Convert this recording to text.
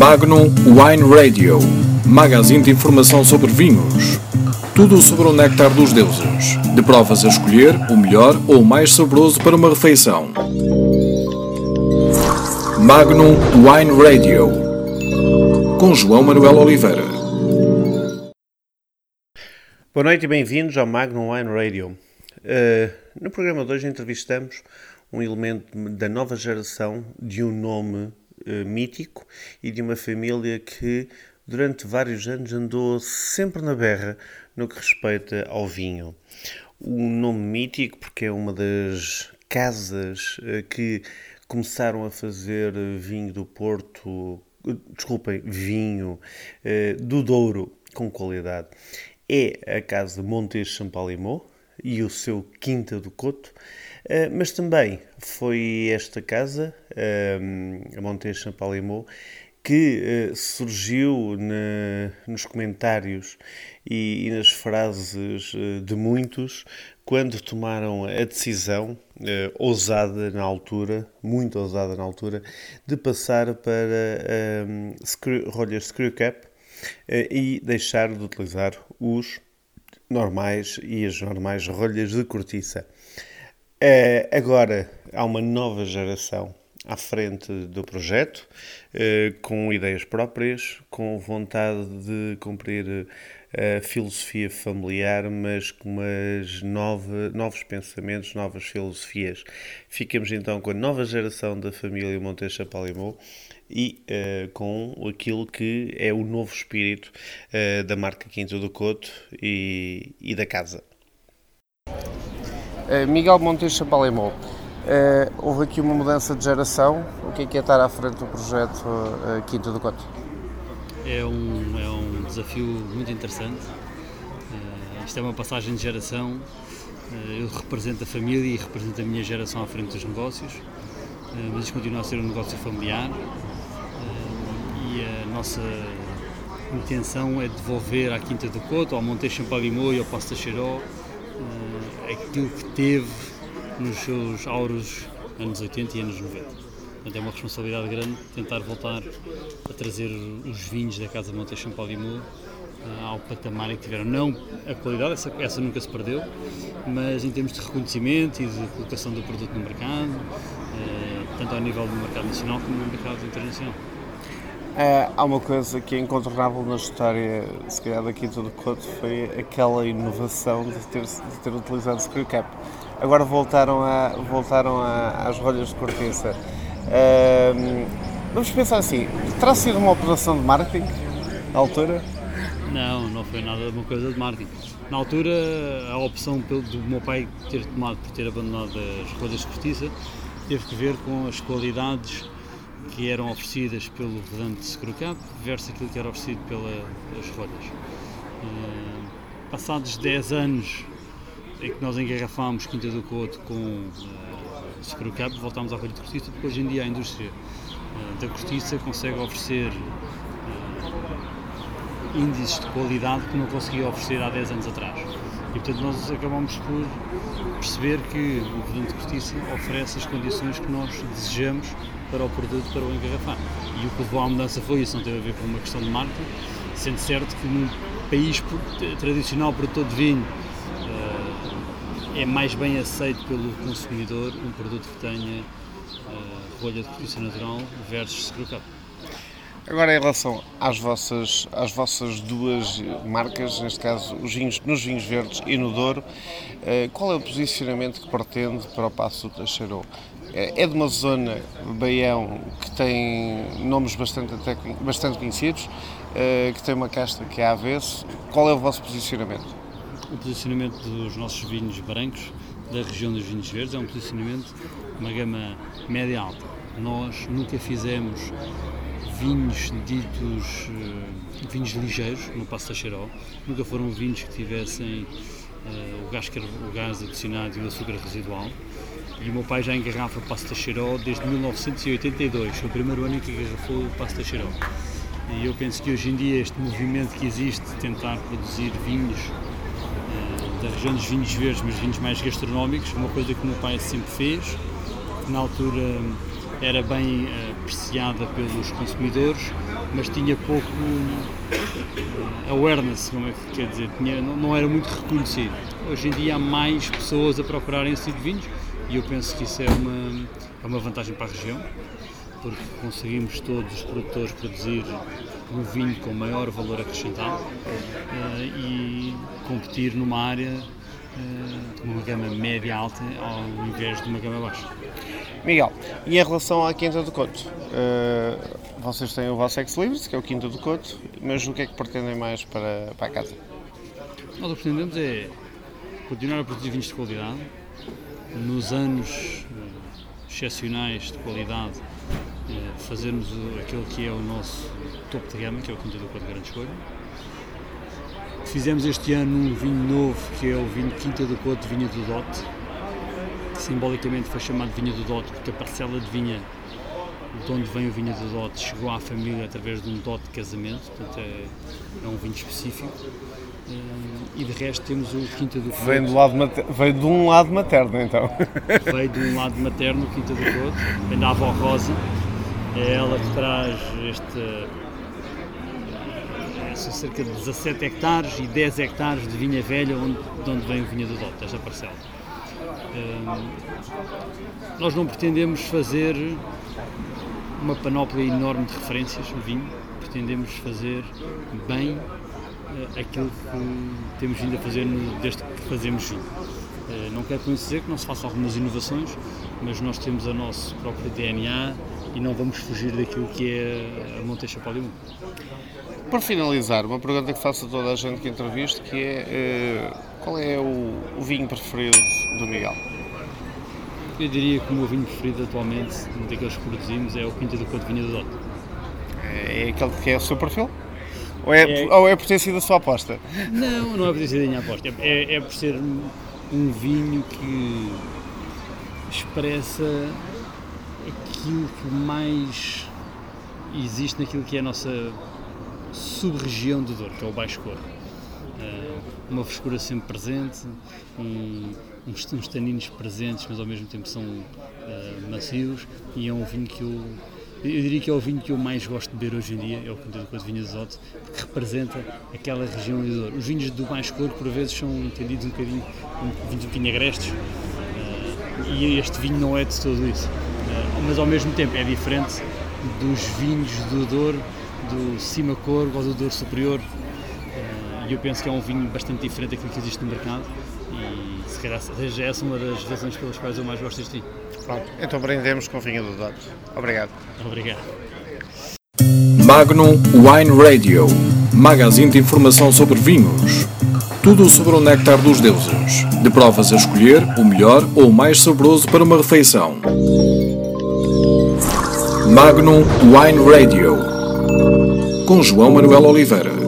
Magnum Wine Radio, magazine de informação sobre vinhos. Tudo sobre o néctar dos deuses. De provas a escolher o melhor ou o mais saboroso para uma refeição. Magnum Wine Radio, com João Manuel Oliveira. Boa noite e bem-vindos ao Magnum Wine Radio. Uh, no programa de hoje entrevistamos um elemento da nova geração de um nome uh, mítico e de uma família que durante vários anos andou sempre na berra no que respeita ao vinho. Um nome mítico porque é uma das casas uh, que começaram a fazer vinho do Porto, desculpem, vinho do Douro com qualidade. É a casa Montes Champalimau e o seu Quinta do Coto, eh, mas também foi esta casa, eh, a Montes Champalimau, que uh, surgiu na, nos comentários e, e, nas frases uh, de muitos quando tomaram a decisão, ousada na altura, muito ousada na altura, de passar para um, screw, rolhas screw cap e deixar de utilizar os normais e as normais rolhas de cortiça. agora há uma nova geração à frente do projeto, eh, com ideias próprias, com vontade de cumprir a filosofia familiar, mas com umas nova, novos pensamentos, novas filosofias. Ficamos então com a nova geração da família Montes Chapalimau e uh, com aquilo que é o novo espírito uh, da marca Quinto do Couto e, e da casa. Miguel Montes Chapalimau Uh, houve aqui uma mudança de geração. O que é, que é estar à frente do projeto uh, Quinta do Coto? É um, é um desafio muito interessante. Uh, isto é uma passagem de geração. eu represento a família e represento a minha geração à frente dos negócios, mas isto continua a ser um negócio familiar e a nossa intenção é devolver à Quinta do Coto, ao Monte Champalimau e ao Passo Tacheiró aquilo que teve nos seus auros anos 80 e anos 90. Portanto, é uma responsabilidade grande tentar voltar a trazer os vinhos da Casa Monte Champalimau uh, ao patamar em que tiveram. Não a qualidade, essa, essa, nunca se perdeu, mas em termos de reconhecimento e de colocação do produto no mercado, uh, tanto ao nível do mercado nacional como no mercado internacional. Uh, há uma coisa que é incontornável na história, se calhar daqui todo o Couto, foi aquela inovação de ter, de ter utilizado screw cap agora voltaram, a, voltaram a, às rolhas de cortiça. Uh, vamos pensar assim, terá sido uma operação de marketing na altura? Não, não foi nada uma coisa de marketing. Na altura, a opção do meu pai ter tomado por ter abandonado as rolhas de cortiça teve que ver com as qualidades que eram oferecidas pelo rodante Screwcap versus aquilo que era oferecido pelas rolhas. Uh, passados 10 anos em que nós engarrafámos Quinta do Couto com uh, Screwcap, voltámos à rolha de cortiça, porque hoje em dia a indústria uh, da cortiça consegue oferecer índices de qualidade que não conseguia oferecer há 10 anos atrás. E portanto nós acabamos por perceber que o rodante de cortiça oferece as condições que nós desejamos para o produto, para o engarrafar. E o que levou à mudança foi isso, não teve a ver com uma questão de marketing, sendo certo que num país tradicional produtor de vinho é mais bem aceito pelo consumidor um produto que tenha uh, rolha de cortiça natural versus screw Agora, em relação às vossas, às vossas duas marcas, neste caso os vinhos, nos vinhos verdes e no Douro, uh, qual é o posicionamento que pretende para o Passo do Teixeiro? É, é de uma zona, Baião, que tem nomes bastante, até, bastante conhecidos, uh, que tem uma casta que é avesso. Qual é o vosso posicionamento? o posicionamento dos nossos vinhos brancos da região dos vinhos verdes é um posicionamento, uma gama média-alta. Nós nunca fizemos vinhos ditos uh, vinhos ligeiros no Passo Tacheiró, nunca foram vinhos que tivessem uh, o, gás, o gás adicionado e o açúcar residual. E o meu pai já engarrafa o Passo Tacheiró desde 1982, foi o primeiro ano em que engarrafou o Passo Tacheiró. E eu penso que hoje em dia este movimento que existe de tentar produzir vinhos da região dos vinhos verdes, mas vinhos mais gastronómicos, uma coisa que o meu pai sempre fez, na altura era bem uh, apreciada pelos consumidores, mas tinha pouco uh, awareness, como é que quer dizer, tinha, não, não, era muito reconhecido. Hoje em dia há mais pessoas a procurarem esse tipo de vinhos e eu penso que isso é uma, é uma vantagem para a região, porque conseguimos todos os produtores produzir um vinho com maior valor acrescentado uh, e competir numa área uh, de uma gama média alta ao invés de uma gama baixa. Miguel, e em relação à Quinta do Couto? Uh, vocês têm o vosso ex-libris, que é o Quinta do Couto, mas o que é que pretendem mais para, para a casa? Nós o que pretendemos é continuar a produzir vinhos de qualidade. Nos anos excepcionais de qualidade, fazermos aquilo que é o nosso topo de gama, que é o Quinta do Couto Grande Escolha. Fizemos este ano um vinho novo, que é o vinho Quinta do Couto Vinha do Dote, simbolicamente foi chamado Vinha do Dote porque a parcela de vinha de onde vem o vinho do dote chegou à família através de um dote de casamento, portanto é, é um vinho específico. E de resto temos o Quinta do Couto. Vem, do lado veio de um lado materno então. Veio de um lado materno, o Quinta do Couto, vem da avó Rosa. É ela que traz este são cerca de 17 hectares e 10 hectares de vinha velha onde, de onde vem o vinha do Dote, esta parcela. Nós não pretendemos fazer uma panóplia enorme de referências no vinho, pretendemos fazer bem uh, aquilo que temos vindo a fazer desde que fazemos vinho. Uh, não quero com isso dizer que não se façam algumas inovações, mas nós temos o nosso próprio DNA e não vamos fugir daquilo que é a Monte Chapéu Para finalizar, uma pergunta que faço a toda a gente que entrevisto, que é uh, qual é o, o, vinho preferido do Miguel? Eu diria que o meu vinho preferido atualmente, daqueles que produzimos, é o Quinta do Couto Vinha do Dote. É, é aquele que é o seu perfil? Ou é, é, ou é por ter sido a sua aposta? Não, não é por ter sido a minha aposta. É, é por ser um vinho que expressa aquilo que mais existe naquilo que é a nossa sub-região do Douro, que é o Baixo Coro. Uh, uma frescura sempre presente, um, uns, uns taninos presentes, mas ao mesmo tempo são uh, macios, e é um vinho que eu, eu diria que é o vinho que eu mais gosto de beber hoje em dia, é o Conde do Vinho Azote, porque representa aquela região do Douro. Os vinhos do Baixo Coro, por vezes, são entendidos um bocadinho, um, vinhos um bocadinho agrestes, uh, e este vinho não é de todo isso mas ao mesmo tempo é diferente dos vinhos do Douro, do Cima Corvo ou do Douro Superior. Eh, e eu penso que é um vinho bastante diferente daquilo que existe no mercado e se calhar seja essa uma das razões pelas quais eu mais gosto deste vinho. Pronto, então brindemos com o vinho do Douro. Obrigado. Obrigado. Magnum Wine Radio, magazine de informação sobre vinhos. Tudo sobre o néctar dos deuses. De provas a escolher, o melhor ou o mais saboroso para uma refeição. Magnum Wine Radio com João Manuel Oliveira.